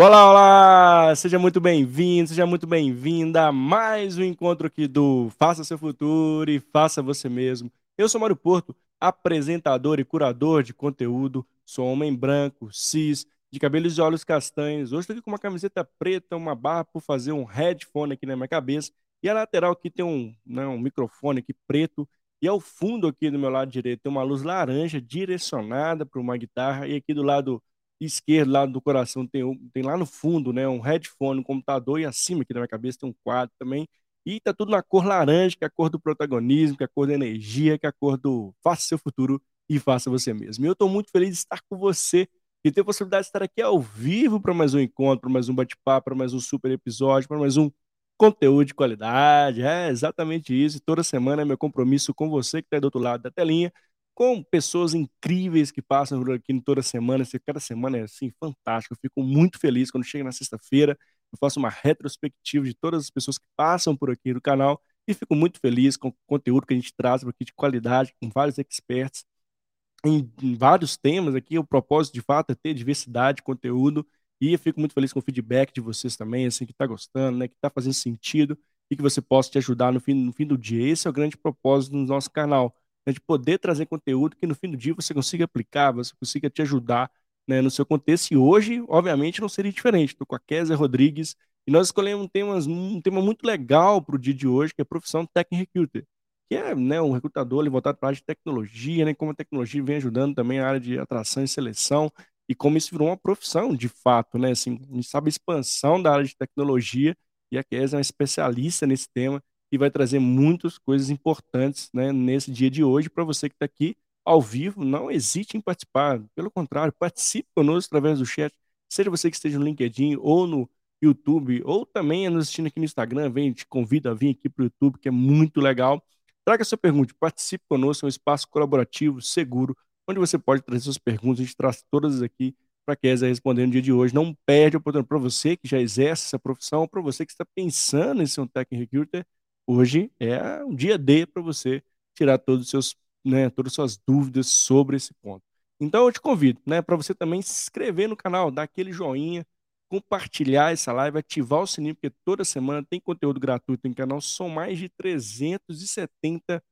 Olá, olá! Seja muito bem-vindo, seja muito bem-vinda a mais um encontro aqui do Faça Seu Futuro e Faça Você Mesmo. Eu sou Mário Porto, apresentador e curador de conteúdo, sou homem branco, cis, de cabelos e olhos castanhos. Hoje estou aqui com uma camiseta preta, uma barra por fazer um headphone aqui na minha cabeça e a lateral aqui tem um, né, um microfone aqui preto e ao fundo aqui do meu lado direito tem uma luz laranja direcionada para uma guitarra e aqui do lado esquerdo, lado do coração, tem, um, tem lá no fundo, né, um headphone, um computador, e acima aqui na minha cabeça tem um quadro também. E tá tudo na cor laranja, que é a cor do protagonismo, que é a cor da energia, que é a cor do faça seu futuro e faça você mesmo. E eu estou muito feliz de estar com você e ter a possibilidade de estar aqui ao vivo para mais um encontro, para mais um bate-papo, para mais um super episódio, para mais um conteúdo de qualidade. É exatamente isso. E toda semana é meu compromisso com você que está do outro lado da telinha com pessoas incríveis que passam por aqui toda semana. Cada semana é assim fantástico. Eu fico muito feliz quando chega na sexta-feira. Eu faço uma retrospectiva de todas as pessoas que passam por aqui no canal e fico muito feliz com o conteúdo que a gente traz aqui de qualidade, com vários experts em, em vários temas aqui. O propósito de fato é ter diversidade de conteúdo e eu fico muito feliz com o feedback de vocês também, assim, que está gostando, né, que está fazendo sentido e que você possa te ajudar no fim, no fim do dia. Esse é o grande propósito do nosso canal né, de poder trazer conteúdo que no fim do dia você consiga aplicar, você consiga te ajudar né, no seu contexto. E hoje, obviamente, não seria diferente. Estou com a Kézia Rodrigues e nós escolhemos um tema, um tema muito legal para o dia de hoje, que é a profissão Tech Recruiter, que é né, um recrutador voltado para a área de tecnologia, né, como a tecnologia vem ajudando também a área de atração e seleção, e como isso virou uma profissão de fato. Né, assim, a gente sabe a expansão da área de tecnologia, e a Kézia é uma especialista nesse tema, e vai trazer muitas coisas importantes né, nesse dia de hoje para você que está aqui ao vivo. Não hesite em participar, pelo contrário, participe conosco através do chat, seja você que esteja no LinkedIn ou no YouTube, ou também nos assistindo aqui no Instagram, vem, te convido a vir aqui para o YouTube, que é muito legal. Traga sua pergunta, participe conosco, é um espaço colaborativo, seguro, onde você pode trazer suas perguntas, a gente traz todas aqui para a Kézia responder no dia de hoje. Não perde a oportunidade para você que já exerce essa profissão, para você que está pensando em ser um Tech Recruiter, Hoje é um dia D para você tirar todos os seus, né, todas as suas dúvidas sobre esse ponto. Então eu te convido, né, para você também se inscrever no canal, dar aquele joinha, compartilhar essa live, ativar o sininho, porque toda semana tem conteúdo gratuito no canal. São mais de 370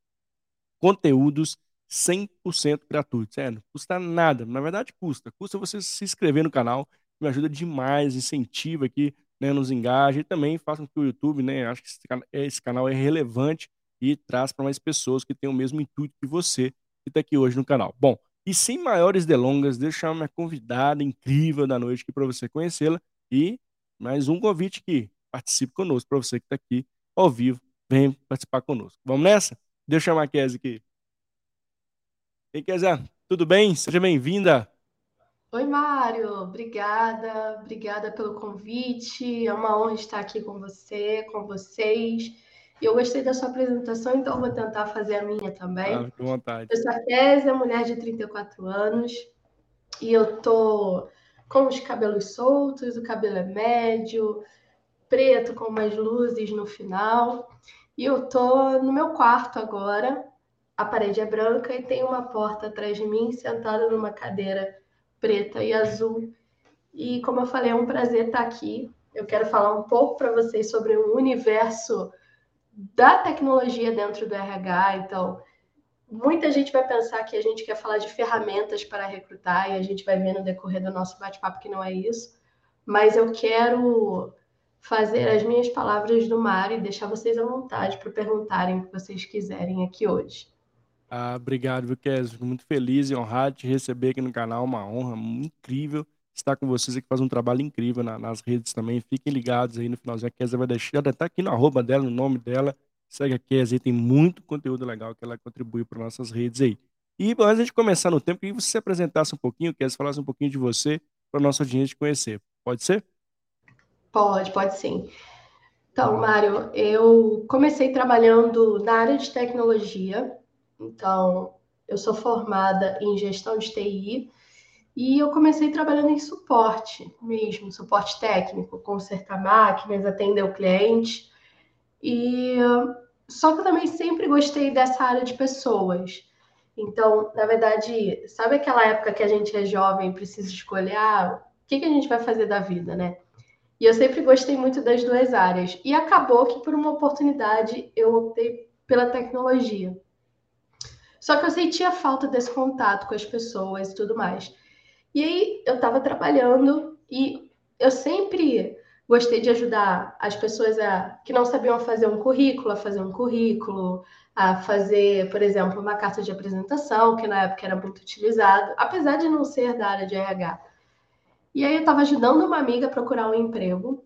conteúdos 100% gratuitos. É, não custa nada. Na verdade, custa. Custa você se inscrever no canal. Me ajuda demais, incentiva aqui né, nos engaje e também façam que o YouTube, né, acho que esse canal é relevante e traz para mais pessoas que têm o mesmo intuito que você que está aqui hoje no canal. Bom, e sem maiores delongas, deixa eu chamar minha convidada incrível da noite aqui para você conhecê-la e mais um convite que participe conosco para você que está aqui ao vivo, vem participar conosco. Vamos nessa? Deixa eu chamar a Kézia aqui. Ei, Kézia, tudo bem? Seja bem-vinda. Oi, Mário, obrigada, obrigada pelo convite. É uma honra estar aqui com você, com vocês. Eu gostei da sua apresentação, então vou tentar fazer a minha também. Ah, com vontade. Eu sou a Kézia, mulher de 34 anos, e eu tô com os cabelos soltos, o cabelo é médio, preto com umas luzes no final. E eu tô no meu quarto agora. A parede é branca e tem uma porta atrás de mim, sentada numa cadeira preta e azul. E como eu falei, é um prazer estar aqui. Eu quero falar um pouco para vocês sobre o universo da tecnologia dentro do RH. Então, muita gente vai pensar que a gente quer falar de ferramentas para recrutar e a gente vai ver no decorrer do nosso bate-papo que não é isso. Mas eu quero fazer as minhas palavras do mar e deixar vocês à vontade para perguntarem o que vocês quiserem aqui hoje. Ah, obrigado, Viquez. Fico muito feliz e honrado de receber aqui no canal. Uma honra incrível estar com vocês aqui, faz um trabalho incrível na, nas redes também. Fiquem ligados aí no finalzinho. A Kézia vai deixar, já tá aqui no arroba dela, no nome dela. Segue a Kézia aí, tem muito conteúdo legal que ela contribui para nossas redes aí. E antes de começar no tempo, que você se apresentasse um pouquinho, Kézia, falasse um pouquinho de você para nossa audiência te conhecer. Pode ser? Pode, pode sim. Então, Mário, eu comecei trabalhando na área de tecnologia, então, eu sou formada em gestão de TI e eu comecei trabalhando em suporte mesmo, suporte técnico, consertar máquinas, atender o cliente. E só que eu também sempre gostei dessa área de pessoas. Então, na verdade, sabe aquela época que a gente é jovem, precisa escolher, ah, que, que a gente vai fazer da vida, né? E eu sempre gostei muito das duas áreas. E acabou que, por uma oportunidade, eu optei pela tecnologia. Só que eu sentia falta desse contato com as pessoas e tudo mais. E aí eu estava trabalhando e eu sempre gostei de ajudar as pessoas a, que não sabiam fazer um currículo, a fazer um currículo, a fazer, por exemplo, uma carta de apresentação, que na época era muito utilizado, apesar de não ser da área de RH. E aí eu estava ajudando uma amiga a procurar um emprego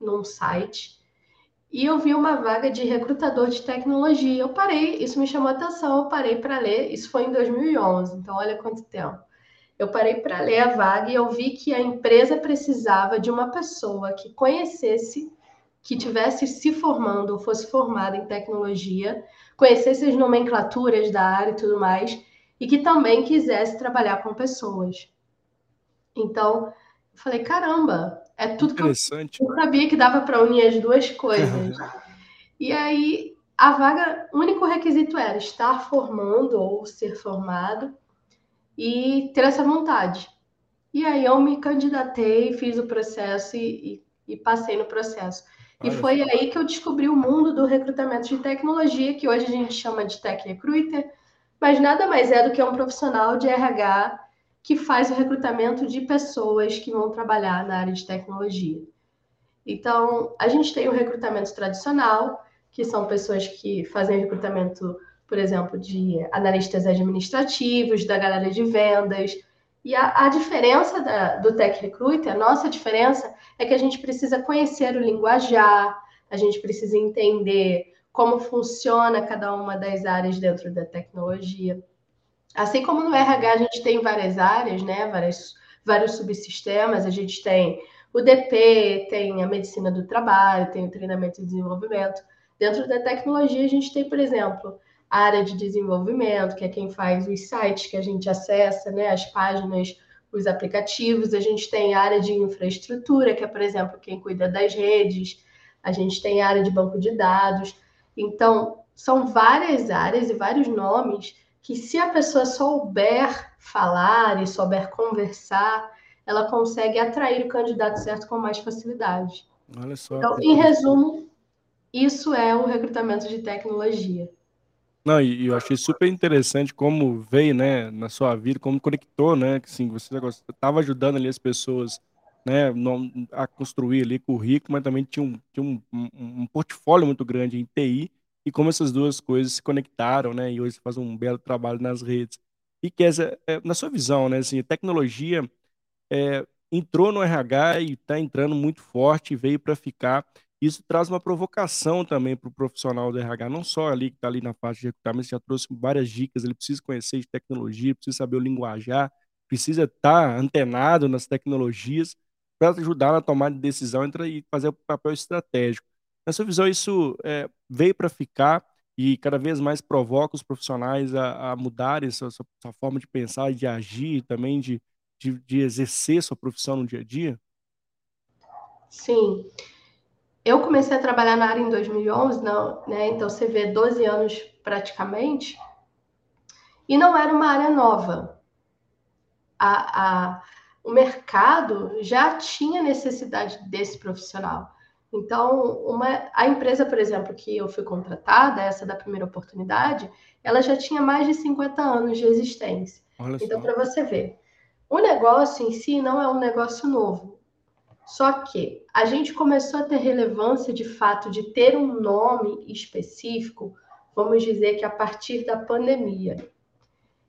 num site e eu vi uma vaga de recrutador de tecnologia. Eu parei, isso me chamou a atenção, eu parei para ler. Isso foi em 2011, então olha quanto tempo. Eu parei para ler a vaga e eu vi que a empresa precisava de uma pessoa que conhecesse, que tivesse se formando ou fosse formada em tecnologia, conhecesse as nomenclaturas da área e tudo mais, e que também quisesse trabalhar com pessoas. Então, Falei, caramba, é tudo que eu, eu sabia que dava para unir as duas coisas. e aí, a vaga, o único requisito era estar formando ou ser formado e ter essa vontade. E aí eu me candidatei, fiz o processo e, e, e passei no processo. Olha e foi aí que eu descobri o mundo do recrutamento de tecnologia, que hoje a gente chama de tech recruiter, mas nada mais é do que um profissional de RH que faz o recrutamento de pessoas que vão trabalhar na área de tecnologia. Então, a gente tem o recrutamento tradicional, que são pessoas que fazem recrutamento, por exemplo, de analistas administrativos, da galera de vendas. E a, a diferença da, do Tech Recruiter, a nossa diferença, é que a gente precisa conhecer o linguajar, a gente precisa entender como funciona cada uma das áreas dentro da tecnologia. Assim como no RH a gente tem várias áreas, né? Várias, vários subsistemas, a gente tem o DP, tem a medicina do trabalho, tem o treinamento e desenvolvimento. Dentro da tecnologia, a gente tem, por exemplo, a área de desenvolvimento, que é quem faz os sites que a gente acessa, né? As páginas, os aplicativos. A gente tem a área de infraestrutura, que é, por exemplo, quem cuida das redes. A gente tem a área de banco de dados. Então, são várias áreas e vários nomes que se a pessoa souber falar e souber conversar, ela consegue atrair o candidato certo com mais facilidade. Olha só. Então, em resumo, isso é o recrutamento de tecnologia. Não, e eu achei super interessante como veio, né, na sua vida, como conectou, né, que assim, você estava ajudando ali as pessoas, né, a construir ali currículo, mas também tinha um, tinha um, um, um portfólio muito grande em TI, e como essas duas coisas se conectaram, né? E hoje faz um belo trabalho nas redes. E que essa, é, na sua visão, né? Assim, a tecnologia é, entrou no RH e está entrando muito forte, veio para ficar. Isso traz uma provocação também para o profissional do RH, não só ali que está ali na parte de recrutamento, já trouxe várias dicas, ele precisa conhecer de tecnologia, precisa saber o linguajar, precisa estar tá antenado nas tecnologias para ajudar na tomada de decisão e fazer o papel estratégico. Na sua visão, isso é, veio para ficar e cada vez mais provoca os profissionais a, a mudarem sua, sua, sua, forma de pensar, de agir, também de, de, de exercer sua profissão no dia a dia? Sim. Eu comecei a trabalhar na área em 2011, não, né? então você vê 12 anos praticamente, e não era uma área nova. A, a, o mercado já tinha necessidade desse profissional. Então, uma, a empresa, por exemplo, que eu fui contratada, essa da primeira oportunidade, ela já tinha mais de 50 anos de existência. Olha então, para você ver, o negócio em si não é um negócio novo. Só que a gente começou a ter relevância de fato de ter um nome específico, vamos dizer que a partir da pandemia.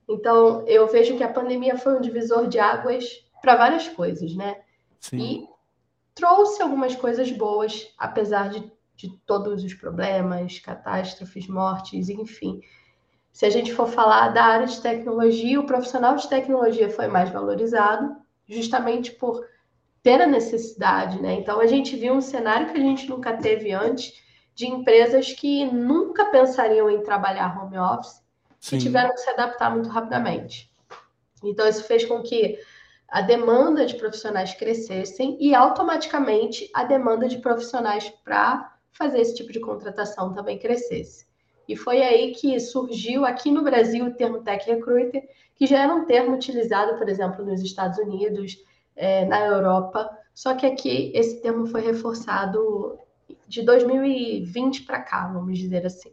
Então, eu vejo que a pandemia foi um divisor de águas para várias coisas, né? Sim. E trouxe algumas coisas boas, apesar de, de todos os problemas, catástrofes, mortes, enfim. Se a gente for falar da área de tecnologia, o profissional de tecnologia foi mais valorizado, justamente por ter a necessidade, né? Então a gente viu um cenário que a gente nunca teve antes de empresas que nunca pensariam em trabalhar home office Sim. e tiveram que se adaptar muito rapidamente. Então isso fez com que a demanda de profissionais crescessem e automaticamente a demanda de profissionais para fazer esse tipo de contratação também crescesse. E foi aí que surgiu aqui no Brasil o termo Tech Recruiter, que já era um termo utilizado, por exemplo, nos Estados Unidos, é, na Europa, só que aqui esse termo foi reforçado de 2020 para cá, vamos dizer assim.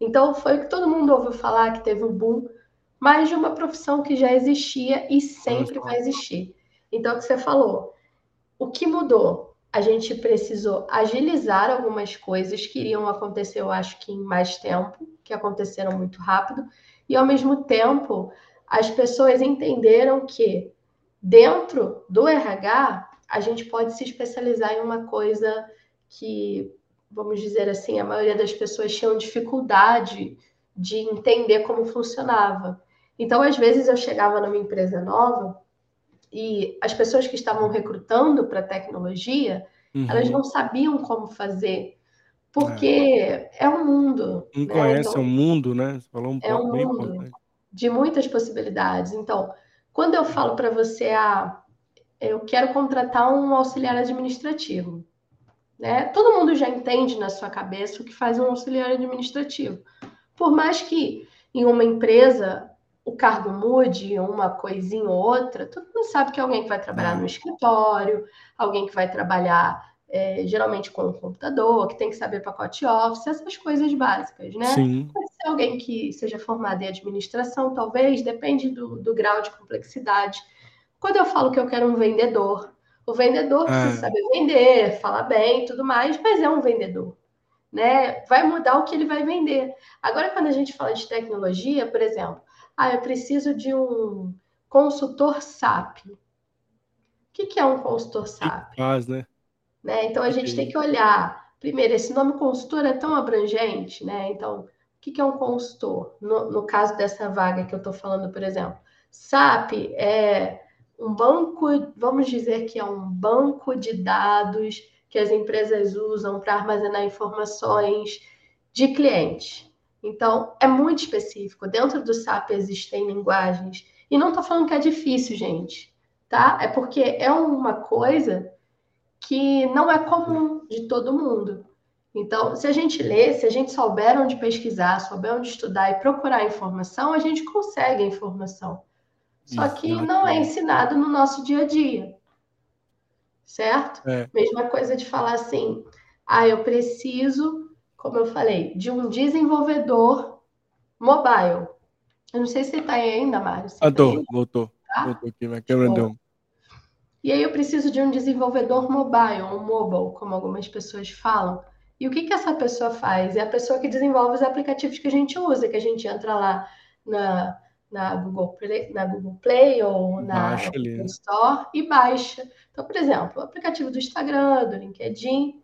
Então foi o que todo mundo ouviu falar que teve o um boom, mas de uma profissão que já existia e sempre vai existir. Então, o que você falou, o que mudou? A gente precisou agilizar algumas coisas que iriam acontecer, eu acho que em mais tempo, que aconteceram muito rápido, e ao mesmo tempo as pessoas entenderam que dentro do RH a gente pode se especializar em uma coisa que, vamos dizer assim, a maioria das pessoas tinham dificuldade de entender como funcionava. Então, às vezes eu chegava numa empresa nova e as pessoas que estavam recrutando para tecnologia, uhum. elas não sabiam como fazer, porque é, é um mundo. Não né? conhece então, o mundo, né? Você falou um é um mundo importante. de muitas possibilidades. Então, quando eu falo para você, ah, eu quero contratar um auxiliar administrativo, né? Todo mundo já entende na sua cabeça o que faz um auxiliar administrativo. Por mais que em uma empresa o cargo mude uma coisinha ou outra, todo mundo sabe que é alguém que vai trabalhar no escritório, alguém que vai trabalhar é, geralmente com o computador, que tem que saber pacote Office, essas coisas básicas, né? Sim. Pode ser alguém que seja formado em administração, talvez, depende do, do grau de complexidade. Quando eu falo que eu quero um vendedor, o vendedor precisa é. saber vender, falar bem tudo mais, mas é um vendedor. Né? Vai mudar o que ele vai vender. Agora, quando a gente fala de tecnologia, por exemplo, ah, eu preciso de um consultor SAP. O que, que é um consultor SAP? Faz, né? né? Então a gente tem que olhar. Primeiro, esse nome consultor é tão abrangente, né? Então, o que, que é um consultor? No, no caso dessa vaga que eu estou falando, por exemplo, SAP é um banco, vamos dizer que é um banco de dados que as empresas usam para armazenar informações de clientes. Então, é muito específico. Dentro do SAP existem linguagens. E não estou falando que é difícil, gente, tá? É porque é uma coisa que não é comum de todo mundo. Então, se a gente ler, se a gente souber onde pesquisar, souber onde estudar e procurar informação, a gente consegue a informação. Só que não é ensinado no nosso dia a dia. Certo? É. Mesma coisa de falar assim: ah, eu preciso como eu falei, de um desenvolvedor mobile. Eu não sei se você está aí ainda, Mário. Ah, tô, voltou. Tá? Voltou aqui, minha câmera deu. E aí eu preciso de um desenvolvedor mobile, um mobile, como algumas pessoas falam. E o que, que essa pessoa faz? É a pessoa que desenvolve os aplicativos que a gente usa, que a gente entra lá na, na, Google, Play, na Google Play ou na Apple Store e baixa. Então, por exemplo, o aplicativo do Instagram, do LinkedIn,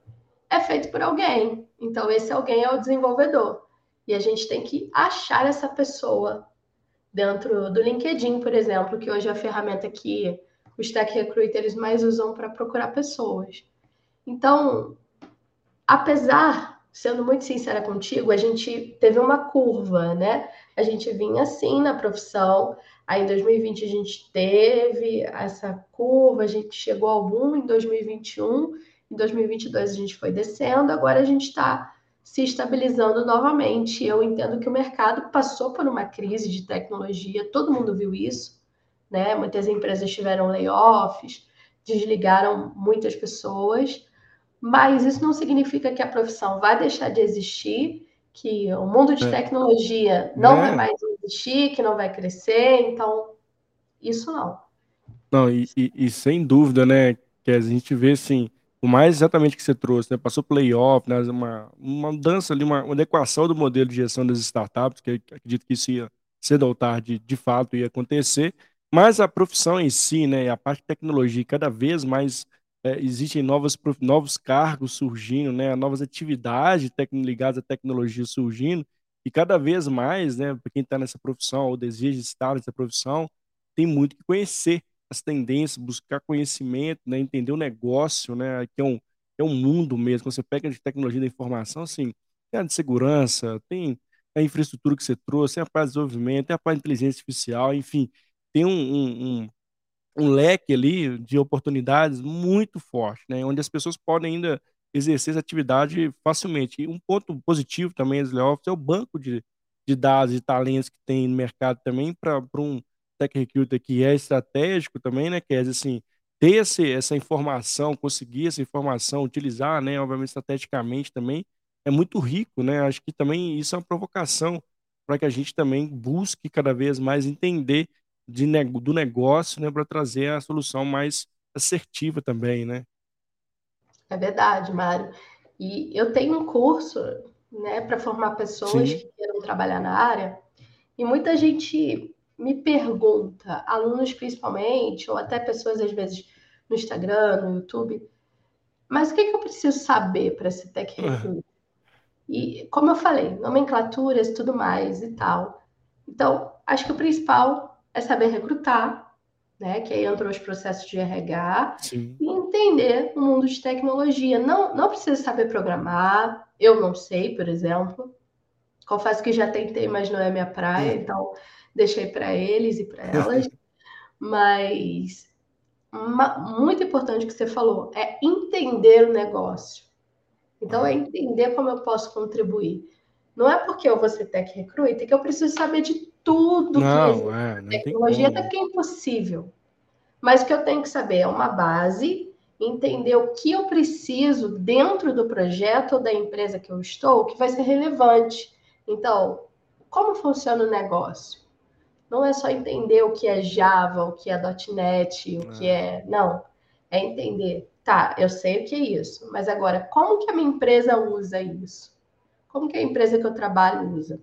é feito por alguém. Então, esse alguém é o desenvolvedor. E a gente tem que achar essa pessoa dentro do LinkedIn, por exemplo, que hoje é a ferramenta que os tech recruiters mais usam para procurar pessoas. Então, apesar, sendo muito sincera contigo, a gente teve uma curva, né? A gente vinha assim na profissão, aí em 2020 a gente teve essa curva, a gente chegou ao boom em 2021 em 2022 a gente foi descendo, agora a gente está se estabilizando novamente. Eu entendo que o mercado passou por uma crise de tecnologia, todo mundo viu isso, né? Muitas empresas tiveram layoffs, desligaram muitas pessoas, mas isso não significa que a profissão vai deixar de existir, que o mundo de é. tecnologia não é. vai mais existir, que não vai crescer, então isso não. Não, e, e, e sem dúvida, né, que a gente vê assim, o mais exatamente que você trouxe, né? Passou playoff, né? uma, uma mudança ali, uma, uma adequação do modelo de gestão das startups, que acredito que isso ia cedo ou tarde, de fato, ia acontecer. Mas a profissão em si, né? A parte de tecnologia, cada vez mais é, existem novos, novos cargos surgindo, né? Novas atividades ligadas à tecnologia surgindo. E cada vez mais, né? Para quem está nessa profissão ou deseja estar nessa profissão, tem muito que conhecer as tendências, buscar conhecimento, né, entender o negócio, né, que é um, é um mundo mesmo. Quando você pega de tecnologia da informação, assim, tem a de segurança, tem a infraestrutura que você trouxe, tem a parte de desenvolvimento, tem a parte de inteligência artificial, enfim, tem um, um, um, um leque ali de oportunidades muito forte, né, onde as pessoas podem ainda exercer essa atividade facilmente. E um ponto positivo também das layoffs é o banco de, de dados e talentos que tem no mercado também para um tech recruiter que é estratégico também, né? Que é assim, ter esse essa informação, conseguir essa informação, utilizar, né, obviamente estrategicamente também, é muito rico, né, acho que também isso é uma provocação para que a gente também busque cada vez mais entender de do negócio, né, para trazer a solução mais assertiva também, né. É verdade, Mário. E eu tenho um curso, né, para formar pessoas Sim. que queiram trabalhar na área, e muita gente me pergunta, alunos principalmente, ou até pessoas às vezes no Instagram, no YouTube, mas o que, que eu preciso saber para ser tech recruiter? E como eu falei, nomenclaturas, tudo mais e tal. Então, acho que o principal é saber recrutar, né? Que aí entram os processos de RH Sim. e entender o mundo de tecnologia. Não, não precisa saber programar. Eu não sei, por exemplo. Confesso que já tentei, mas não é minha praia, Hum. então deixei para eles e para elas. mas uma, muito importante que você falou é entender o negócio. Então, é entender como eu posso contribuir. Não é porque eu vou ser tech recruiter que eu preciso saber de tudo que Não, existe é, não tecnologia, até porque é impossível. Mas o que eu tenho que saber é uma base, entender o que eu preciso dentro do projeto ou da empresa que eu estou, que vai ser relevante. Então, como funciona o negócio? Não é só entender o que é Java, o que é .NET, o que É. é... Não, é entender, tá, eu sei o que é isso, mas agora, como que a minha empresa usa isso? Como que a empresa que eu trabalho usa?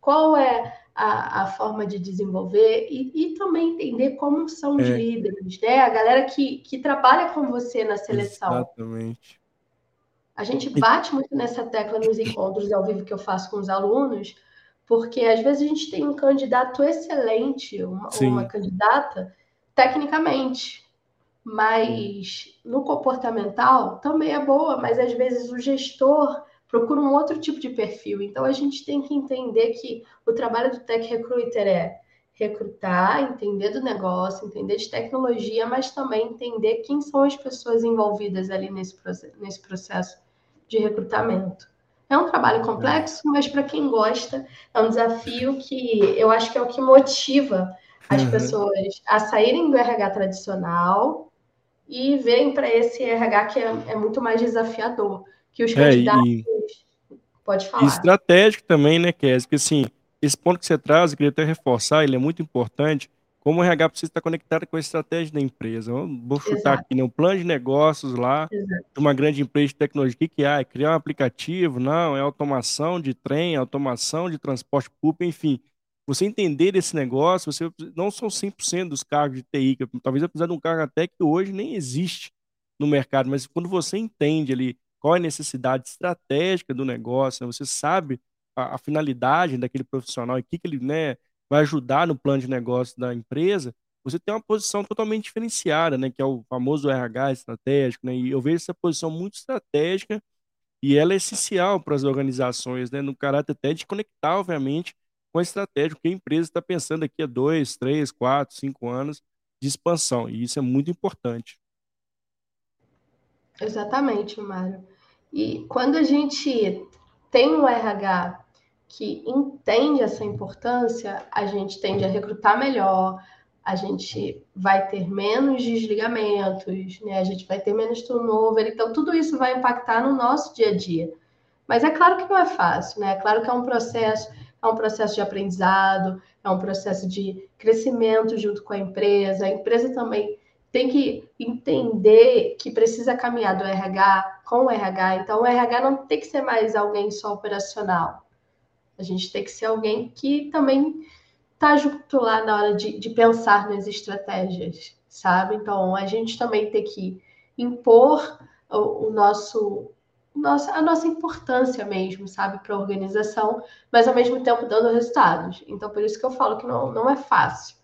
Qual é a, a forma de desenvolver? E, e, também entender como são os É. líderes, né? A galera que, que trabalha com você na seleção. Exatamente. A gente bate muito nessa tecla nos encontros ao vivo que eu faço com os alunos, porque às vezes a gente tem um candidato excelente, uma, uma candidata, tecnicamente, mas no comportamental também é boa, mas às vezes o gestor procura um outro tipo de perfil. Então a gente tem que entender que o trabalho do tech recruiter é recrutar, entender do negócio, entender de tecnologia, mas também entender quem são as pessoas envolvidas ali nesse, nesse processo de recrutamento. É um trabalho complexo, mas para quem gosta, é um desafio que eu acho que é o que motiva as Uhum. pessoas a saírem do RH tradicional e virem para esse RH que é, é, muito mais desafiador, que os É, candidatos. e, Pode e falar. estratégico também, né, Kes? Porque assim, esse ponto que você traz, eu queria até reforçar, ele é muito importante. Como o RH precisa estar conectado com a estratégia da empresa. Vou chutar Exato. aqui, né? O plano de negócios lá Exato. de uma grande empresa de tecnologia. O que, que é? É criar um aplicativo? Não, é automação de trem, automação de transporte público, enfim. Você entender esse negócio, você não são 100% dos cargos de TI, que talvez apesar de um cargo até que hoje nem existe no mercado, mas quando você entende ali qual é a necessidade estratégica do negócio, né? você sabe a, a, finalidade daquele profissional e o que, que ele né, vai ajudar no plano de negócio da empresa, você tem uma posição totalmente diferenciada, né, que é o famoso RH estratégico, né, e eu vejo essa posição muito estratégica e ela é essencial para as organizações, né, no caráter até de conectar, obviamente, com a estratégia que a empresa está pensando aqui a dois, três, quatro, cinco anos de expansão, e isso é muito importante. Exatamente, Mário. E quando a gente tem um RH que entende essa importância, a gente tende a recrutar melhor, a gente vai ter menos desligamentos, né? a gente vai ter menos turnover, então tudo isso vai impactar no nosso dia a dia. Mas é claro que não é fácil, né? É claro que é um processo, é um processo de aprendizado, é um processo de crescimento junto com a empresa. A empresa também tem que entender que precisa caminhar do RH com o RH. Então, o RH não tem que ser mais alguém só operacional. A gente tem que ser alguém que também está junto lá na hora de, de, pensar nas estratégias, sabe? Então, a gente também tem que impor o, o nosso, nossa, a nossa importância mesmo, sabe, para a organização, mas ao mesmo tempo dando resultados. Então, por isso que eu falo que não, não é fácil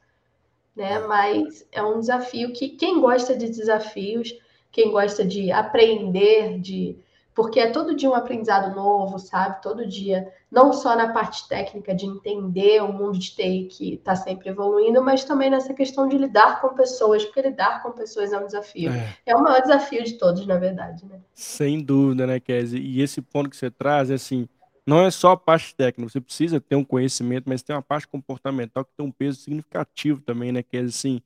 né? Mas é um desafio que quem gosta de desafios, quem gosta de aprender, de porque é todo dia um aprendizado novo, sabe? Todo dia, não só na parte técnica de entender o mundo de TI que está sempre evoluindo, mas também nessa questão de lidar com pessoas, porque lidar com pessoas é um desafio. É, É o maior desafio de todos, na verdade, né? sem dúvida, né, Kézia? E esse ponto que você traz, é assim, não é só a parte técnica, você precisa ter um conhecimento, mas tem uma parte comportamental que tem um peso significativo também, né? É assim,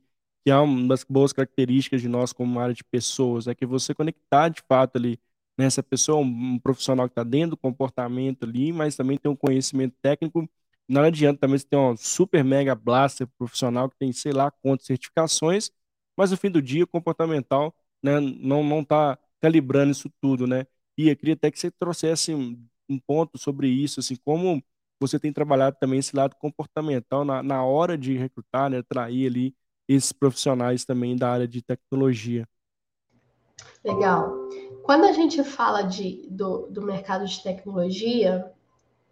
que é uma das boas características de nós como área de pessoas, é que você conectar de fato ali nessa pessoa, um, um profissional que está dentro do comportamento ali, mas também tem um conhecimento técnico. Não adianta também você ter um super mega blaster profissional que tem sei lá quantas certificações, mas no fim do dia, comportamental né, não não está calibrando isso tudo, né? E eu queria até que você trouxesse um, um ponto sobre isso, assim, como você tem trabalhado também esse lado comportamental na, na hora de recrutar, né, atrair ali esses profissionais também da área de tecnologia. Legal. Quando a gente fala de, do, do mercado de tecnologia,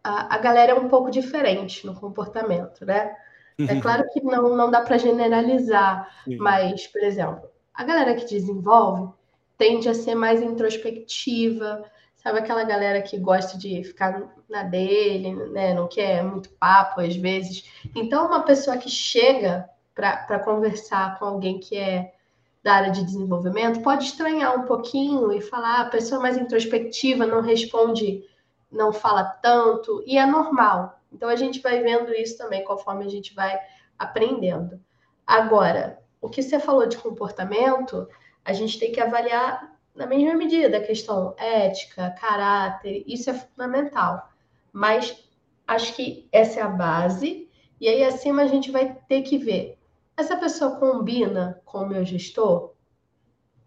a, a galera é um pouco diferente no comportamento, né? É uhum. claro que não, não dá para generalizar, Sim. mas, por exemplo, a galera que desenvolve tende a ser mais introspectiva, sabe aquela galera que gosta de ficar na dele, né? Não quer muito papo às vezes. Então, uma pessoa que chega para conversar com alguém que é da área de desenvolvimento pode estranhar um pouquinho e falar, ah, a pessoa mais introspectiva não responde, não fala tanto, e é normal. Então a gente vai vendo isso também conforme a gente vai aprendendo. Agora, o que você falou de comportamento, a gente tem que avaliar na mesma medida a questão ética, caráter, isso é fundamental. Mas acho que essa é a base, e aí acima a gente vai ter que ver essa pessoa combina com o meu gestor?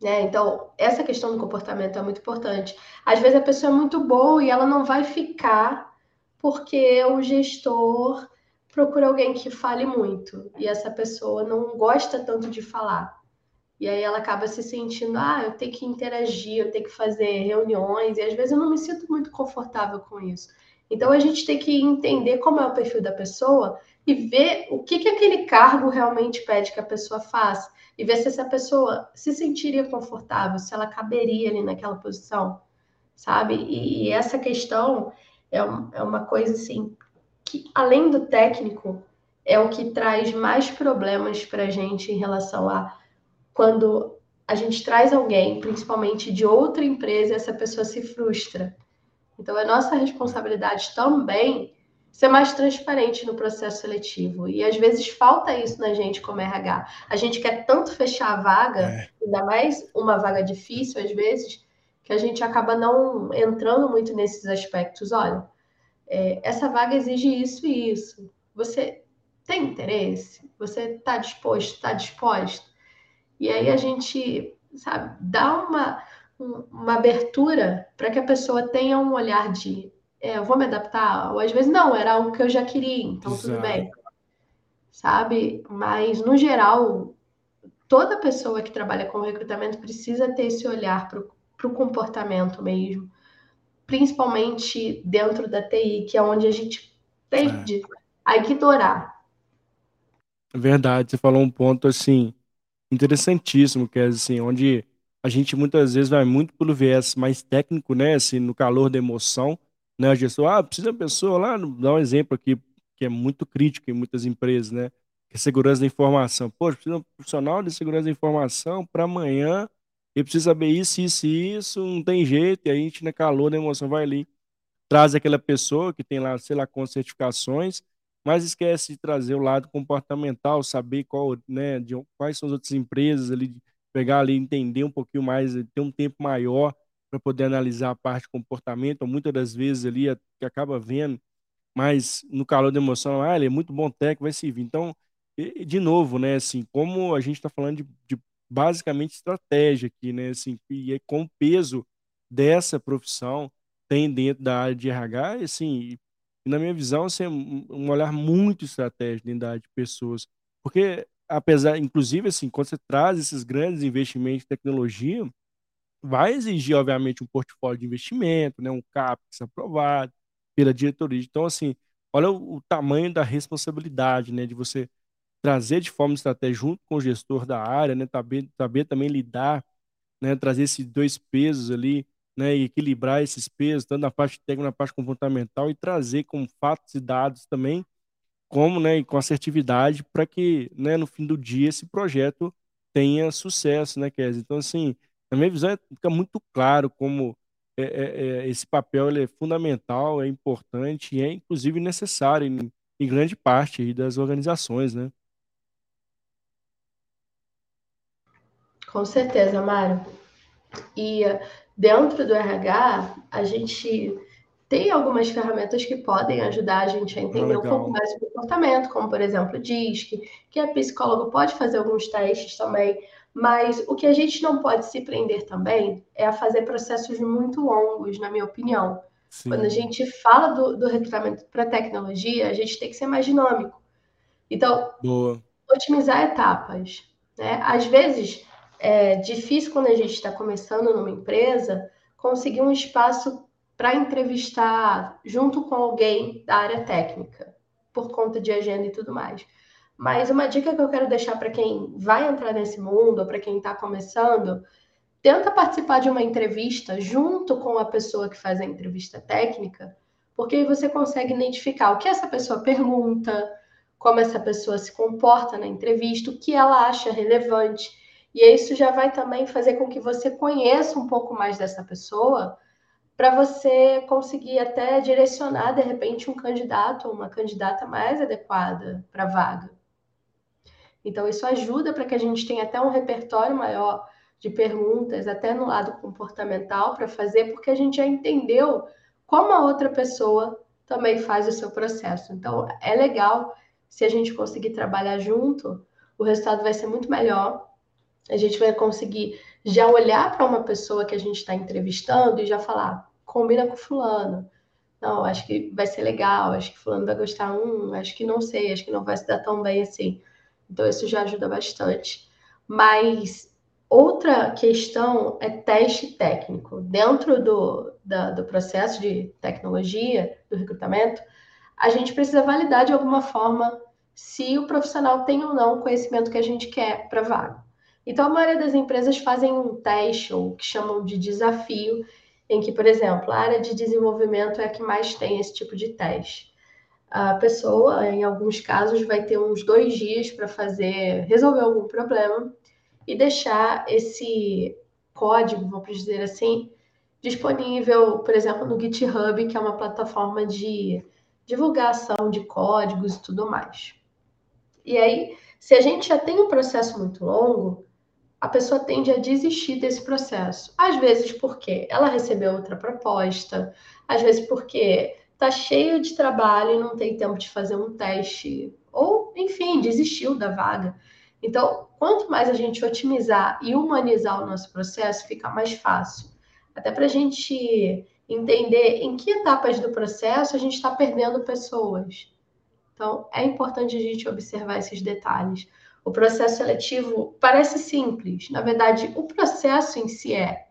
Né? Então, essa questão do comportamento é muito importante. Às vezes a pessoa é muito boa e ela não vai ficar porque o gestor procura alguém que fale muito e essa pessoa não gosta tanto de falar. E aí ela acaba se sentindo, ah, eu tenho que interagir, eu tenho que fazer reuniões, e às vezes eu não me sinto muito confortável com isso. Então a gente tem que entender como é o perfil da pessoa e ver o que, que aquele cargo realmente pede que a pessoa faça. E ver se essa pessoa se sentiria confortável, se ela caberia ali naquela posição, sabe? E, e essa questão é, um, é uma coisa assim que, além do técnico, é o que traz mais problemas para a gente em relação a quando a gente traz alguém, principalmente de outra empresa, e essa pessoa se frustra. Então, é nossa responsabilidade também ser mais transparente no processo seletivo. E às vezes falta isso na gente como RH. A gente quer tanto fechar a vaga, é. ainda mais uma vaga difícil às vezes, que a gente acaba não entrando muito nesses aspectos. Olha, é, essa vaga exige isso e isso. Você tem interesse? Você está disposto? Está disposto? E aí a gente, sabe, dá uma, uma abertura para que a pessoa tenha um olhar de é, eu vou me adaptar, ou às vezes não, era algo que eu já queria, então Exato. tudo bem. Sabe? Mas, no geral, toda pessoa que trabalha com recrutamento precisa ter esse olhar para o comportamento mesmo, principalmente dentro da TI, que é onde a gente tende é. a ignorar. Verdade, você falou um ponto assim interessantíssimo, que é assim, onde a gente muitas vezes vai muito pelo viés mais técnico, né, assim, no calor da emoção, né, a gestor, ah, precisa uma pessoa lá, dá um exemplo aqui, que é muito crítico em muitas empresas, né, que é segurança da informação. Poxa, precisa de um profissional de segurança da informação para amanhã, ele precisa saber isso, isso e isso, não tem jeito, e a gente, na calor da emoção, vai ali, traz aquela pessoa que tem lá, sei lá, com certificações, mas esquece de trazer o lado comportamental, saber qual, né, de quais são as outras empresas ali, pegar ali, entender um pouquinho mais, ter um tempo maior para poder analisar a parte de comportamento, muitas das vezes ali que acaba vendo, mas no calor da emoção, ah, ele é muito bom técnico, vai servir. Então, de novo, né, assim, como a gente está falando de, de, basicamente estratégia aqui, né, assim, e é com o peso dessa profissão tem dentro da área de RH, assim, na minha visão, assim, um olhar muito estratégico dentro da área de pessoas, porque apesar, inclusive, assim, quando você traz esses grandes investimentos em tecnologia, vai exigir, obviamente, um portfólio de investimento, né, um CAPEX aprovado pela diretoria. Então, assim, olha o, o tamanho da responsabilidade, né, de você trazer de forma estratégica junto com o gestor da área, né, saber, saber também lidar, né, trazer esses dois pesos ali, né, e equilibrar esses pesos, tanto na parte técnica, na parte comportamental, e trazer com fatos e dados também, como, né, e com assertividade, para que, né, no fim do dia, esse projeto tenha sucesso, né, Kézia? Então, assim, na minha visão, é, fica muito claro como é, é, é, esse papel é fundamental, é importante e é inclusive necessário em, em grande parte das organizações, né? Com certeza, Mário. E dentro do RH, a gente tem algumas ferramentas que podem ajudar a gente a entender ah, um pouco mais o comportamento, como por exemplo o DISC, que a psicóloga pode fazer alguns testes também, mas o que a gente não pode se prender também é a fazer processos muito longos, na minha opinião. Sim. Quando a gente fala do, do recrutamento para tecnologia, a gente tem que ser mais dinâmico. Então, Boa. otimizar etapas. Né? Às vezes, é difícil quando a gente está começando numa empresa conseguir um espaço para entrevistar junto com alguém da área técnica, por conta de agenda e tudo mais. Mas uma dica que eu quero deixar para quem vai entrar nesse mundo, para quem está começando, tenta participar de uma entrevista junto com a pessoa que faz a entrevista técnica, porque aí você consegue identificar o que essa pessoa pergunta, como essa pessoa se comporta na entrevista, o que ela acha relevante. E isso já vai também fazer com que você conheça um pouco mais dessa pessoa para você conseguir até direcionar, de repente, um candidato ou uma candidata mais adequada para a vaga. Então, isso ajuda para que a gente tenha até um repertório maior de perguntas, até no lado comportamental, para fazer, porque a gente já entendeu como a outra pessoa também faz o seu processo. Então, é legal se a gente conseguir trabalhar junto, o resultado vai ser muito melhor. A gente vai conseguir já olhar para uma pessoa que a gente está entrevistando e já falar: combina com fulano. Não, acho que vai ser legal, acho que fulano vai gostar. Hum, acho que não sei, acho que não vai se dar tão bem assim. Então, isso já ajuda bastante. Mas outra questão é teste técnico. Dentro do, da, do processo de tecnologia, do recrutamento, a gente precisa validar de alguma forma se o profissional tem ou não o conhecimento que a gente quer para vaga. Então, a maioria das empresas fazem um teste, ou que chamam de desafio, em que, por exemplo, a área de desenvolvimento é a que mais tem esse tipo de teste. A pessoa, em alguns casos, vai ter uns dois dias para fazer, resolver algum problema e deixar esse código, vamos dizer assim, disponível, por exemplo, no GitHub, que é uma plataforma de divulgação de códigos e tudo mais. E aí, se a gente já tem um processo muito longo, a pessoa tende a desistir desse processo. Às vezes porque ela recebeu outra proposta, às vezes porque está cheio de trabalho e não tem tempo de fazer um teste, ou, enfim, desistiu da vaga. Então, quanto mais a gente otimizar e humanizar o nosso processo, fica mais fácil. Até para a gente entender em que etapas do processo a gente está perdendo pessoas. Então, é importante a gente observar esses detalhes. O processo seletivo parece simples, na verdade, o processo em si é.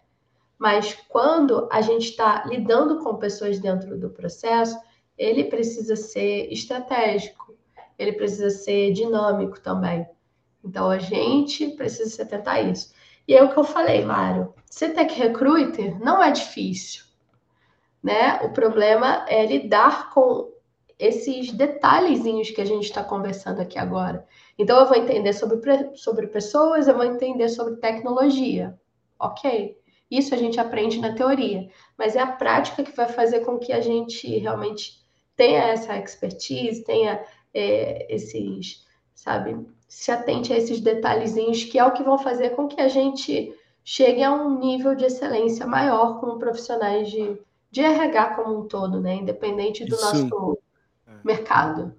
Mas quando a gente está lidando com pessoas dentro do processo, ele precisa ser estratégico, ele precisa ser dinâmico também. Então a gente precisa se atentar a isso. E é o que eu falei, Mário. Ser tech recruiter não é difícil, né? O problema é lidar com esses detalhezinhos que a gente está conversando aqui agora. Então, eu vou entender sobre, sobre pessoas, eu vou entender sobre tecnologia. Ok. Isso a gente aprende na teoria, mas é a prática que vai fazer com que a gente realmente tenha essa expertise, tenha é, esses, sabe, se atente a esses detalhezinhos, que é o que vão fazer com que a gente chegue a um nível de excelência maior como profissionais de, de RH como um todo, né? Independente do Isso. nosso é. mercado.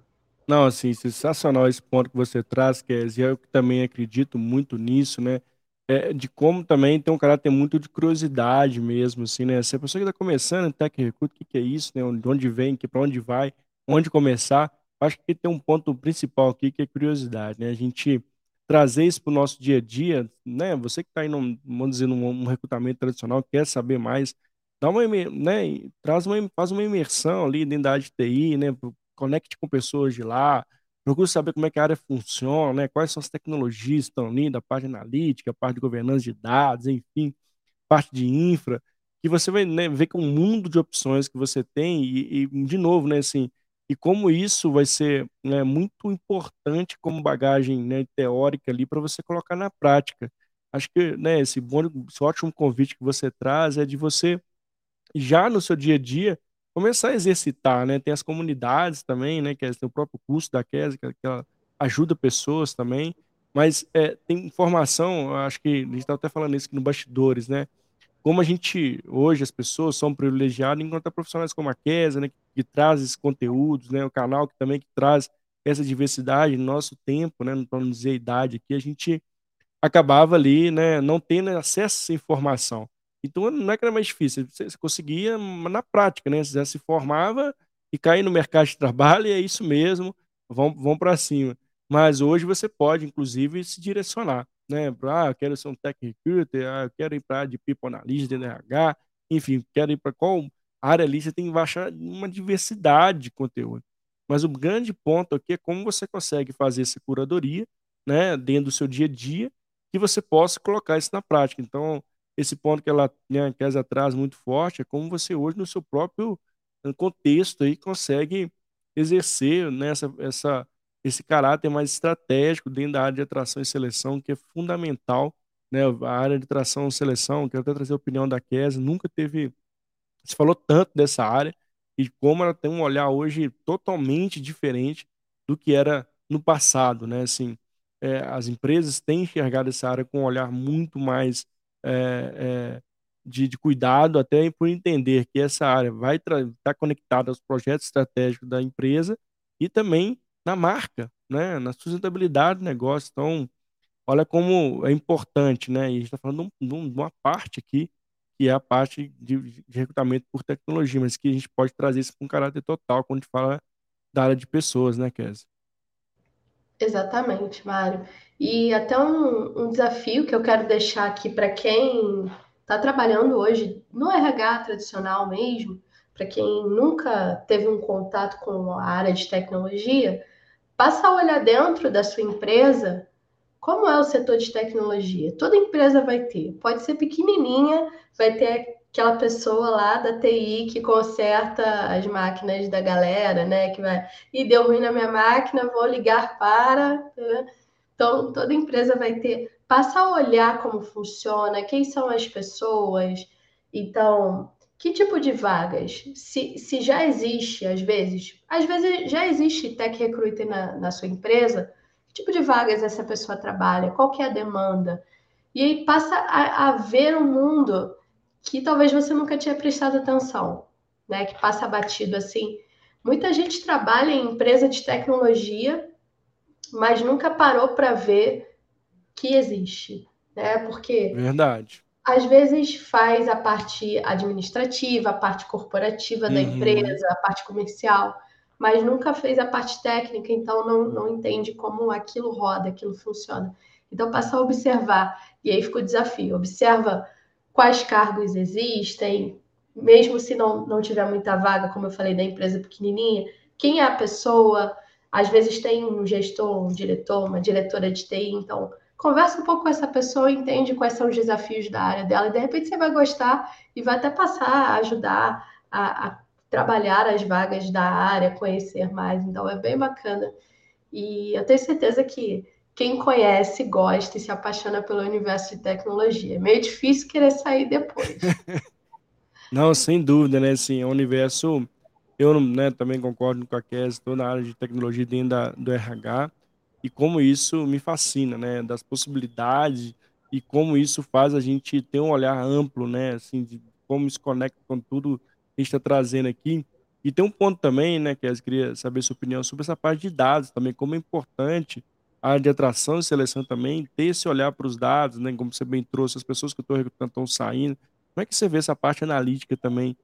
Não, assim, sensacional esse ponto que você traz, Kézia. Eu também acredito muito nisso, né? É, de como também tem um caráter muito de curiosidade mesmo, assim, né? Se a pessoa que está começando Tech Recruit, o que, que é isso, né? De onde vem, para onde vai, onde começar. Acho que tem um ponto principal aqui que é curiosidade, né? A gente trazer isso para o nosso dia a dia, né? Você que está indo, vamos dizer, num um recrutamento tradicional, quer saber mais, dá uma, né? Traz uma, faz uma imersão ali dentro da área de TI, né? conecte com pessoas de lá, procure saber como é que a área funciona, né? quais são as tecnologias que estão ali, da parte analítica, a parte de governança de dados, enfim, parte de infra, que você vai né, ver que é um mundo de opções que você tem e, e de novo, né, assim, e como isso vai ser né, muito importante como bagagem né, teórica ali para você colocar na prática. Acho que né, esse, bom, esse ótimo convite que você traz é de você já no seu dia a dia começar a exercitar, né? Tem as comunidades também, né? Que tem o próprio curso da Kesa, que, ela ajuda pessoas também. Mas é, tem informação, acho que a gente está até falando isso aqui no bastidores, né? Como a gente, hoje, as pessoas são privilegiadas enquanto profissionais como a Kesa, né? Que, que traz esses conteúdos, né? O canal que também que traz essa diversidade no nosso tempo, né? Para não dizer a idade aqui, a gente acabava ali, né? Não tendo acesso a essa informação. Então não é que era mais difícil, você, conseguia na prática, né? Você já se formava e cair no mercado de trabalho e é isso mesmo, vão, vão para cima. Mas hoje você pode, inclusive, se direcionar, né? Ah, eu quero ser um tech recruiter, ah, eu quero ir para de people analyst, de NRH, enfim, quero ir para qual área ali, você tem uma diversidade de conteúdo. Mas o grande ponto aqui é como você consegue fazer essa curadoria, né, dentro do seu dia a dia, que você possa colocar isso na prática. Então, esse ponto que ela né, que ela traz muito forte é como você hoje no seu próprio eh, contexto aí consegue exercer né, essa esse caráter mais estratégico dentro da área de atração e seleção que é fundamental né a área de atração e seleção. Quero até trazer a opinião da Kes nunca teve se falou tanto dessa área e como ela tem um olhar hoje totalmente diferente do que era no passado né assim é, as empresas têm enxergado essa área com um olhar muito mais é, é, de, de, cuidado, até por entender que essa área vai estar tá conectada aos projetos estratégicos da empresa e também na marca, né, na sustentabilidade do negócio. Então, olha como é importante, né? E a gente está falando de, um, de, uma parte aqui, que é a parte de, de recrutamento por tecnologia, mas que a gente pode trazer isso com caráter total quando a gente fala da área de pessoas, né, Kézia? Exatamente, Mário. E até um, um desafio que eu quero deixar aqui para quem está trabalhando hoje no RH tradicional mesmo, para quem nunca teve um contato com a área de tecnologia, passa a olhar dentro da sua empresa como é o setor de tecnologia. Toda empresa vai ter, pode ser pequenininha, vai ter aquela pessoa lá da TI que conserta as máquinas da galera, né? Que vai, e deu ruim na minha máquina, vou ligar para. Né? Então, toda empresa vai ter. Passa a olhar como funciona, quem são as pessoas. Então, que tipo de vagas? Se, se já existe, às vezes, às vezes já existe tech recruiter na, na sua empresa, que tipo de vagas essa pessoa trabalha? Qual que é a demanda? E aí passa a, a ver o mundo que talvez você nunca tinha prestado atenção, né? Que passa batido assim. Muita gente trabalha em empresa de tecnologia, mas nunca parou para ver que existe, né? Porque verdade. Às vezes faz a parte administrativa, a parte corporativa da uhum. empresa, a parte comercial, mas nunca fez a parte técnica, então não, não entende como aquilo roda, aquilo funciona. Então passa a observar, e aí fica o desafio: observa quais cargos existem, mesmo se não, não tiver muita vaga, como eu falei, da empresa pequenininha, quem é a pessoa? Às vezes tem um gestor, um diretor, uma diretora de TI, então conversa um pouco com essa pessoa, entende quais são os desafios da área dela, e de repente você vai gostar e vai até passar a ajudar a, a trabalhar as vagas da área, conhecer mais, então é bem bacana. E eu tenho certeza que quem conhece, gosta e se apaixona pelo universo de tecnologia. É meio difícil querer sair depois. Não, sem dúvida, né? Assim, é um universo. Eu né, também concordo com a Kes, estou na área de tecnologia dentro da, do RH, e como isso me fascina, né? Das possibilidades e como isso faz a gente ter um olhar amplo, né? Assim, de como se conecta com tudo que a gente está trazendo aqui. E tem um ponto também, né, que eu queria saber sua opinião sobre essa parte de dados também, como é importante a área de atração e seleção também, ter esse olhar para os dados, né? Como você bem trouxe, as pessoas que eu estou recrutando estão saindo. Como é que você vê essa parte analítica também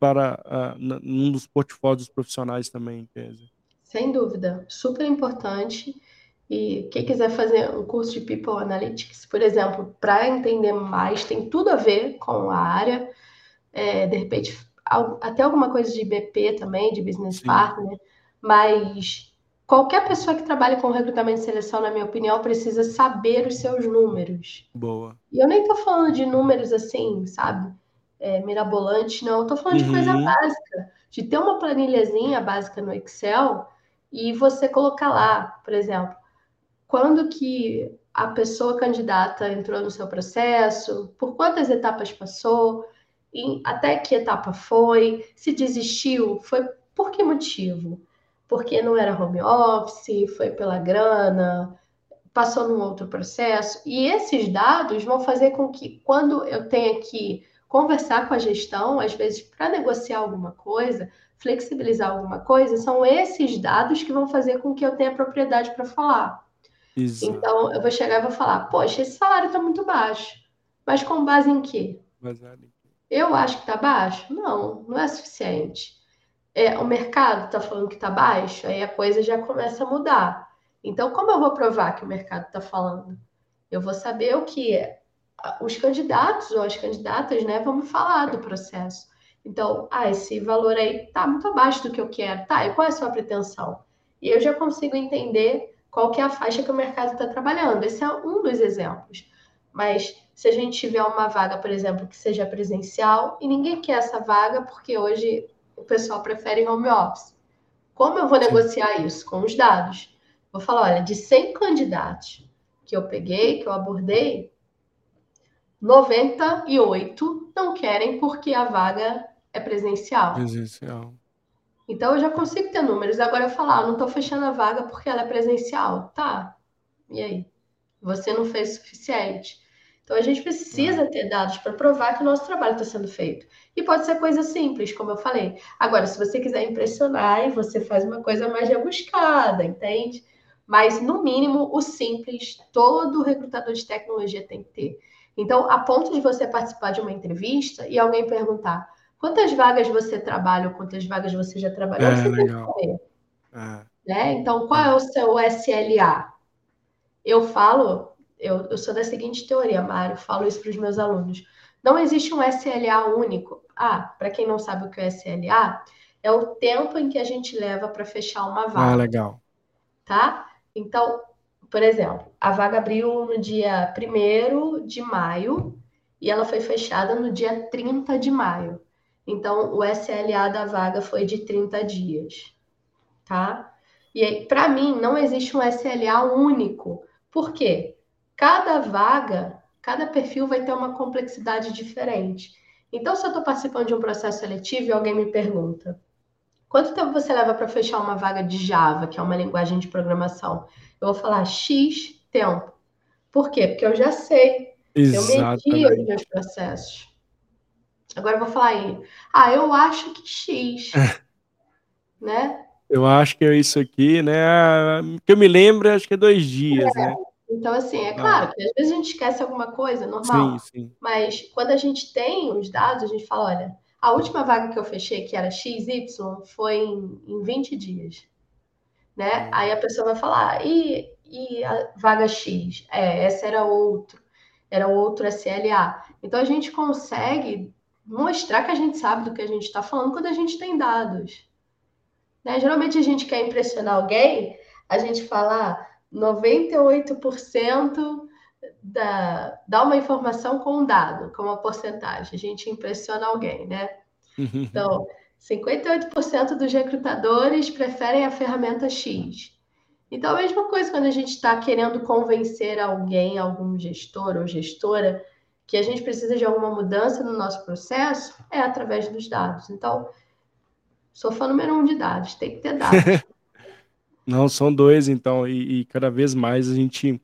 para uh, num dos portfólios profissionais também, Kézia? Sem dúvida, super importante. E quem quiser fazer um curso de People Analytics, por exemplo, para entender mais, tem tudo a ver com a área. É, de repente, até alguma coisa de BP também, de Business Sim. Partner, mas Qualquer pessoa que trabalhe com recrutamento e seleção, na minha opinião, precisa saber os seus números. Boa. E eu nem tô falando de números assim, sabe? É, mirabolante, não. Eu tô falando uhum. de coisa básica. De ter uma planilhazinha básica no Excel e você colocar lá, por exemplo, quando que a pessoa candidata entrou no seu processo, por quantas etapas passou, em, até que etapa foi, se desistiu, foi por que motivo? Porque não era home office, foi pela grana, passou num outro processo, e esses dados vão fazer com que, quando eu tenha que conversar com a gestão, às vezes para negociar alguma coisa, flexibilizar alguma coisa, são esses dados que vão fazer com que eu tenha propriedade para falar. Exato. Então, eu vou chegar e vou falar: poxa, esse salário está muito baixo. Mas com base em quê? Eu acho que está baixo? Não, não é suficiente. É, o mercado está falando que está baixo, aí a coisa já começa a mudar. Então, como eu vou provar que o mercado está falando? Eu vou saber o que é. os candidatos ou as candidatas né, vão me falar do processo. Então, ah, esse valor aí está muito abaixo do que eu quero. Tá, e qual é a sua pretensão? E eu já consigo entender qual que é a faixa que o mercado está trabalhando. Esse é um dos exemplos. Mas se a gente tiver uma vaga, por exemplo, que seja presencial, e ninguém quer essa vaga porque hoje o pessoal prefere home office. Como eu vou negociar isso? Com os dados. Vou falar, olha, de 100 candidatos que eu peguei, que eu abordei, 98 não querem porque a vaga é presencial. Presencial. Então eu já consigo ter números. Agora eu falar, ah, não estou fechando a vaga porque ela é presencial. Tá. E aí? Você não fez o suficiente. Então a gente precisa ter dados para provar que o nosso trabalho está sendo feito. E pode ser coisa simples, como eu falei. Agora, se você quiser impressionar, você faz uma coisa mais rebuscada, entende? Mas, no mínimo, o simples, todo recrutador de tecnologia tem que ter. Então, a ponto de você participar de uma entrevista e alguém perguntar: Quantas vagas você trabalha ou quantas vagas você já trabalhou? É, você legal. É. Né? Então, qual é o seu SLA? Eu falo, eu, eu sou da seguinte teoria, Mário, falo isso para os meus alunos. Não existe um SLA único. Ah, para quem não sabe o que é SLA, é o tempo em que a gente leva para fechar uma vaga. Ah, legal. Tá? Então, por exemplo, a vaga abriu no dia 1 de maio e ela foi fechada no dia 30 de maio. Então, o SLA da vaga foi de 30 dias, tá? E aí, para mim, não existe um SLA único. Por quê? Cada vaga, cada perfil vai ter uma complexidade diferente. Então, se eu estou participando de um processo seletivo e alguém me pergunta quanto tempo você leva para fechar uma vaga de Java, que é uma linguagem de programação, eu vou falar X tempo. Por quê? Porque eu já sei. Exatamente. Eu medi os meus processos. Agora eu vou falar aí. Ah, eu acho que X. né? Eu acho que é isso aqui, né? Que eu me lembro, acho que é dois dias, é. né? Então, assim, é claro ah. que às vezes a gente esquece alguma coisa, normal. Sim, sim. Mas quando a gente tem os dados, a gente fala, olha, a última vaga que eu fechei, que era XY, foi em, em 20 dias. Né? Aí a pessoa vai falar, e, e a vaga X? É, essa era outro, era outro SLA. Então a gente consegue mostrar que a gente sabe do que a gente está falando quando a gente tem dados. Né? Geralmente a gente quer impressionar alguém, a gente fala 98% ah, da, dá uma informação com um dado, com uma porcentagem. A gente impressiona alguém, né? Então, 58% dos recrutadores preferem a ferramenta X. Então, a mesma coisa quando a gente está querendo convencer alguém, algum gestor ou gestora, que a gente precisa de alguma mudança no nosso processo é através dos dados. Então, sou fã número um de dados, tem que ter dados. Não, são dois, então, e, e, cada vez mais a gente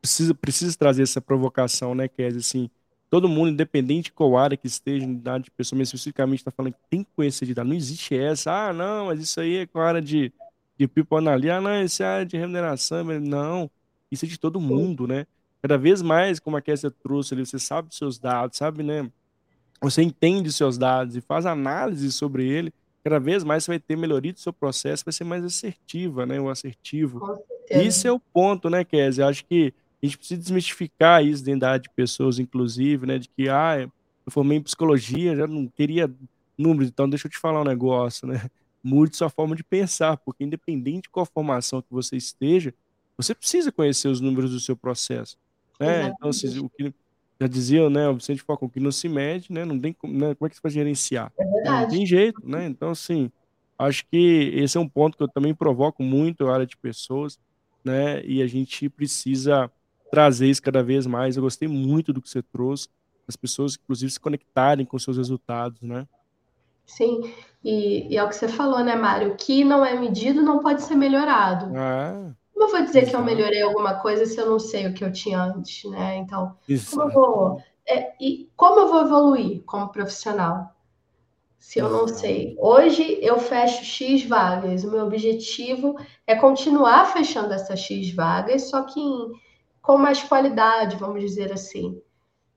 precisa, precisa trazer essa provocação, né, Kézia, assim, todo mundo, independente de qual área que esteja, área de pessoa, mas especificamente está falando que tem que conhecer de dados, não existe essa, ah, não, mas isso aí é com a área de, de people ah, não, isso é área de remuneração, não, isso é de todo mundo, né, cada vez mais, como a Kessia trouxe ali, você sabe dos seus dados, sabe, né? Você entende os seus dados e faz análise sobre ele, cada vez mais você vai ter melhoria do seu processo, vai ser mais assertiva, né? O assertivo. Isso é o ponto, né, Kézia? Acho que a gente precisa desmistificar isso dentro da área de pessoas, inclusive, né? De que, ah, eu formei em psicologia, já não queria números, então deixa eu te falar um negócio, né? Mude sua forma de pensar, porque independente de qual formação que você esteja, você precisa conhecer os números do seu processo. Né? Então, assim, o que já diziam, né, o Vicente Falcão, que não se mede, né, não tem né, como é que você vai gerenciar? É não tem jeito, né? Então, assim, acho que esse é um ponto que eu também provoco muito a área de pessoas, né? E a gente precisa trazer isso cada vez mais. Eu gostei muito do que você trouxe, as pessoas, inclusive, se conectarem com seus resultados, né? Sim, e, e é o que você falou, né, Mário? O que não é medido não pode ser melhorado. Ah. Como eu vou dizer Exato. que eu melhorei alguma coisa se eu não sei o que eu tinha antes, né? Então, Exato. como eu vou. É, e como eu vou evoluir como profissional? Se eu não sei. Hoje eu fecho X vagas. O meu objetivo é continuar fechando essas X vagas, só que em, com mais qualidade, vamos dizer assim.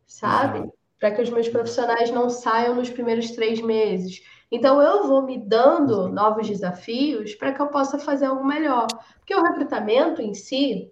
Sabe? Para que os meus profissionais não saiam nos primeiros três meses então, eu vou me dando novos desafios para que eu possa fazer algo melhor. Porque o recrutamento em si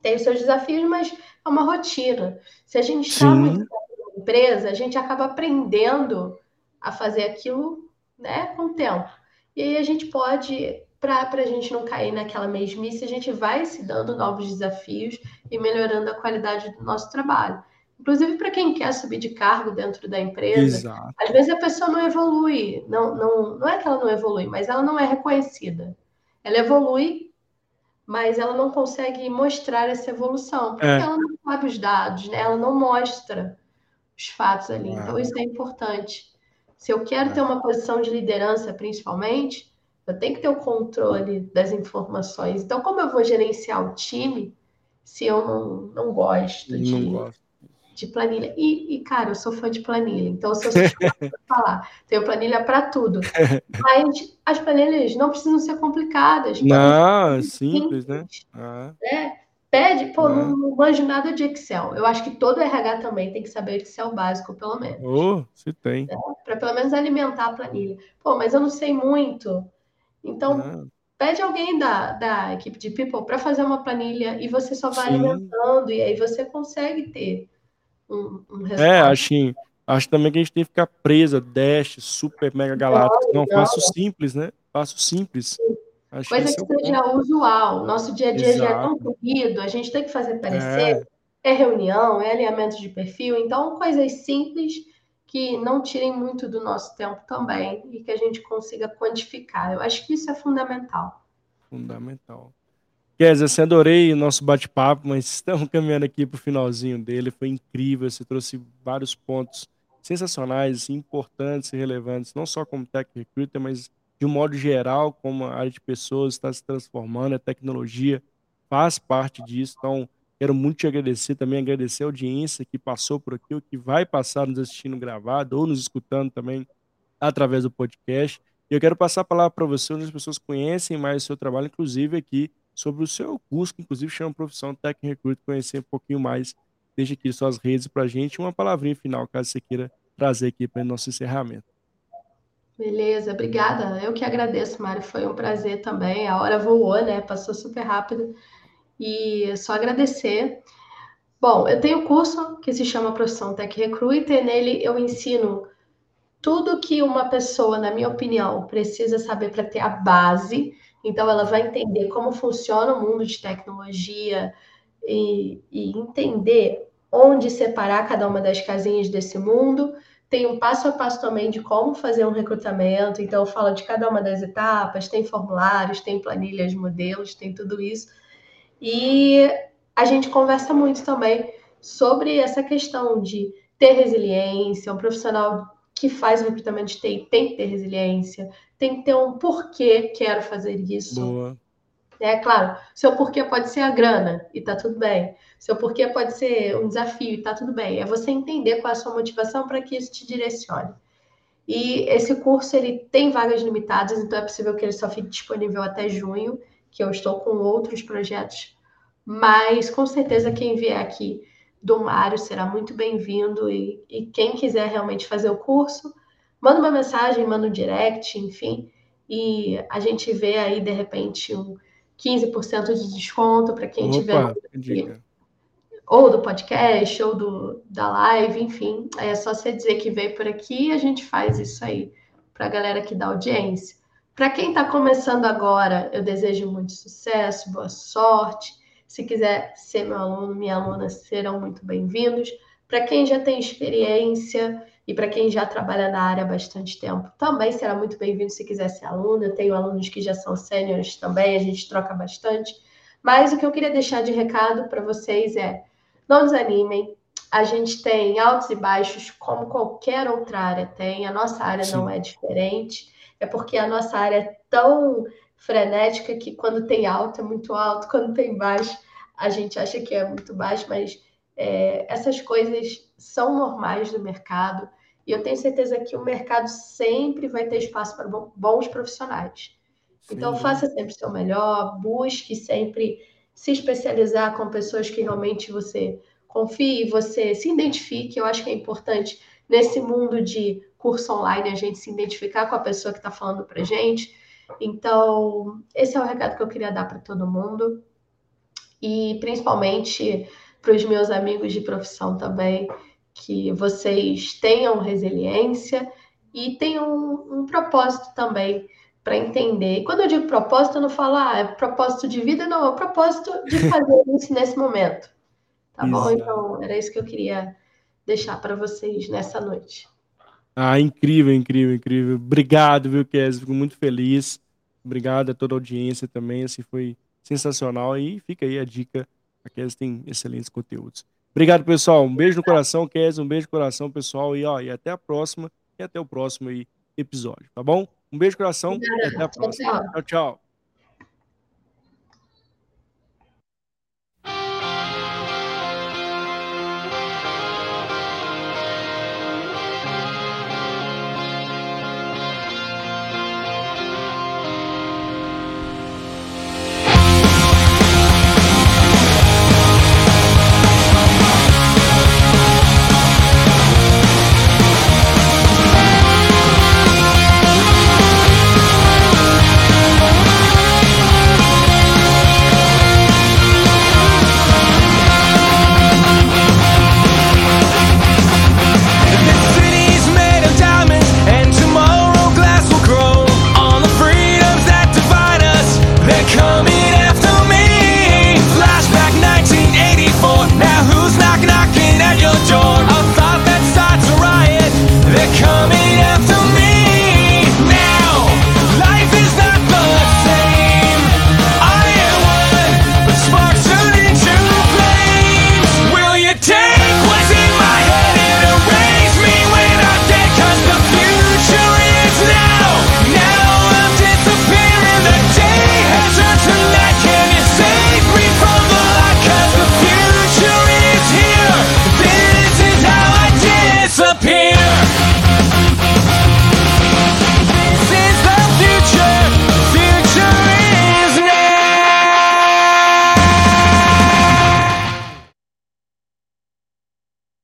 tem os seus desafios, mas é uma rotina. Se a gente está muito na empresa, a gente acaba aprendendo a fazer aquilo né, com o tempo. E aí a gente pode, para a gente não cair naquela mesmice, a gente vai se dando novos desafios e melhorando a qualidade do nosso trabalho. Inclusive para quem quer subir de cargo dentro da empresa, Exato. às vezes a pessoa não evolui, não, não, não é que ela não evolui, mas ela não é reconhecida. Ela evolui, mas ela não consegue mostrar essa evolução, porque é. ela não sabe os dados, né? ela não mostra os fatos ali. É. Então, isso é importante. Se eu quero é. ter uma posição de liderança, principalmente, eu tenho que ter o controle das informações. Então, como eu vou gerenciar o time se eu não, não gosto não de. Gosto de planilha. E, e, cara, eu sou fã de planilha, então se eu sou falar, tenho planilha para tudo. Mas as planilhas não precisam ser complicadas. Não, simples, simples, né? Ah. Pede, pô, ah. não, não manjo nada de Excel. Eu acho que todo RH também tem que saber Excel básico, pelo menos. Oh, se tem. É, para pelo menos alimentar a planilha. Pô, mas eu não sei muito. Então, ah. pede alguém da, da equipe de People para fazer uma planilha e você só vai Sim. alimentando, e aí você consegue ter um, um É, acho, acho também que a gente tem que ficar presa, Dash, Super Mega Galáctico. Não, faço simples, né? Faço simples. Acho Coisa que, que seja ponto. usual. Nosso dia a dia Exato. já é tão corrido, a gente tem que fazer parecer. É. é reunião, é alinhamento de perfil. Então, coisas simples que não tirem muito do nosso tempo também e que a gente consiga quantificar. Eu acho que isso é fundamental. Fundamental. Kézia, assim, adorei o nosso bate-papo, mas estamos caminhando aqui para o finalzinho dele. Foi incrível, você trouxe vários pontos sensacionais, assim, importantes e relevantes, não só como tech recruiter, mas de um modo geral, como a área de pessoas está se transformando, a tecnologia faz parte disso. Então, quero muito te agradecer também, agradecer a audiência que passou por aqui, ou que vai passar nos assistindo gravado, ou nos escutando também através do podcast. E eu quero passar a palavra para você, onde as pessoas conhecem mais o seu trabalho, inclusive aqui sobre o seu curso, que inclusive chama Profissão Tech Recruit, conhecer um pouquinho mais. Deixe aqui suas redes para a gente uma palavrinha final, caso você queira trazer aqui para o nosso encerramento. Beleza, obrigada. Eu que agradeço, Mário. Foi um prazer também. A hora voou, né? Passou super rápido. E só agradecer. Bom, eu tenho um curso que se chama Profissão Tech Recruiter. Nele eu ensino tudo que uma pessoa, na minha opinião, precisa saber para ter a base então, ela vai entender como funciona o mundo de tecnologia e, e entender onde separar cada uma das casinhas desse mundo. Tem um passo a passo também de como fazer um recrutamento. Então, fala de cada uma das etapas, tem formulários, tem planilhas, modelos, tem tudo isso. E a gente conversa muito também sobre essa questão de ter resiliência, um profissional que faz o recrutamento de TI tem que ter resiliência, tem que ter um porquê quero fazer isso. Boa. É claro, seu porquê pode ser a grana e tá tudo bem. Seu porquê pode ser um desafio e tá tudo bem. É você entender qual é a sua motivação para que isso te direcione. E esse curso ele tem vagas limitadas, então é possível que ele só fique disponível até junho, que eu estou com outros projetos. Mas com certeza quem vier aqui do Mário será muito bem-vindo e, e, quem quiser realmente fazer o curso, manda uma mensagem, manda um direct, enfim, e a gente vê aí de repente um 15% de desconto para quem Opa, tiver ou do podcast ou do, da live, enfim, é só você dizer que veio por aqui e a gente faz isso aí para a galera que dá audiência. Para quem está começando agora, eu desejo muito sucesso, boa sorte se quiser ser meu aluno, minha aluna, serão muito bem-vindos. Para quem já tem experiência e para quem já trabalha na área há bastante tempo, também será muito bem-vindo se quiser ser aluno. Eu tenho alunos que já são sêniores também, a gente troca bastante. Mas o que eu queria deixar de recado para vocês é: não desanimem. A gente tem altos e baixos, como qualquer outra área tem. A nossa área Sim. não é diferente. É porque a nossa área é tão frenética que quando tem alto é muito alto, quando tem baixo a gente acha que é muito baixo, mas é, essas coisas são normais no mercado e eu tenho certeza que o mercado sempre vai ter espaço para bons profissionais. Sim. Então, faça sempre o seu melhor, busque sempre se especializar com pessoas que realmente você confie, você se identifique. Eu acho que é importante nesse mundo de curso online a gente se identificar com a pessoa que está falando para gente. Então, esse é o recado que eu queria dar para todo mundo e principalmente para os meus amigos de profissão também, que vocês tenham resiliência e tenham um, um propósito também para entender. E quando eu digo propósito, eu não falo, ah, é propósito de vida, não, é o propósito de fazer isso nesse momento. Tá Exato. bom? Então, era isso que eu queria deixar para vocês nessa noite. Ah, incrível, incrível, incrível. Obrigado, viu, Kézia? Fico muito feliz. Obrigado a toda a audiência também. Assim, foi sensacional. E fica aí a dica. A Kézia tem excelentes conteúdos. Obrigado, pessoal. Um beijo no coração, Kézia. Um beijo no coração, pessoal. E, ó, e até a próxima. E até o próximo aí, episódio, tá bom? Um beijo no coração. Obrigada. E até a próxima. tchau. tchau.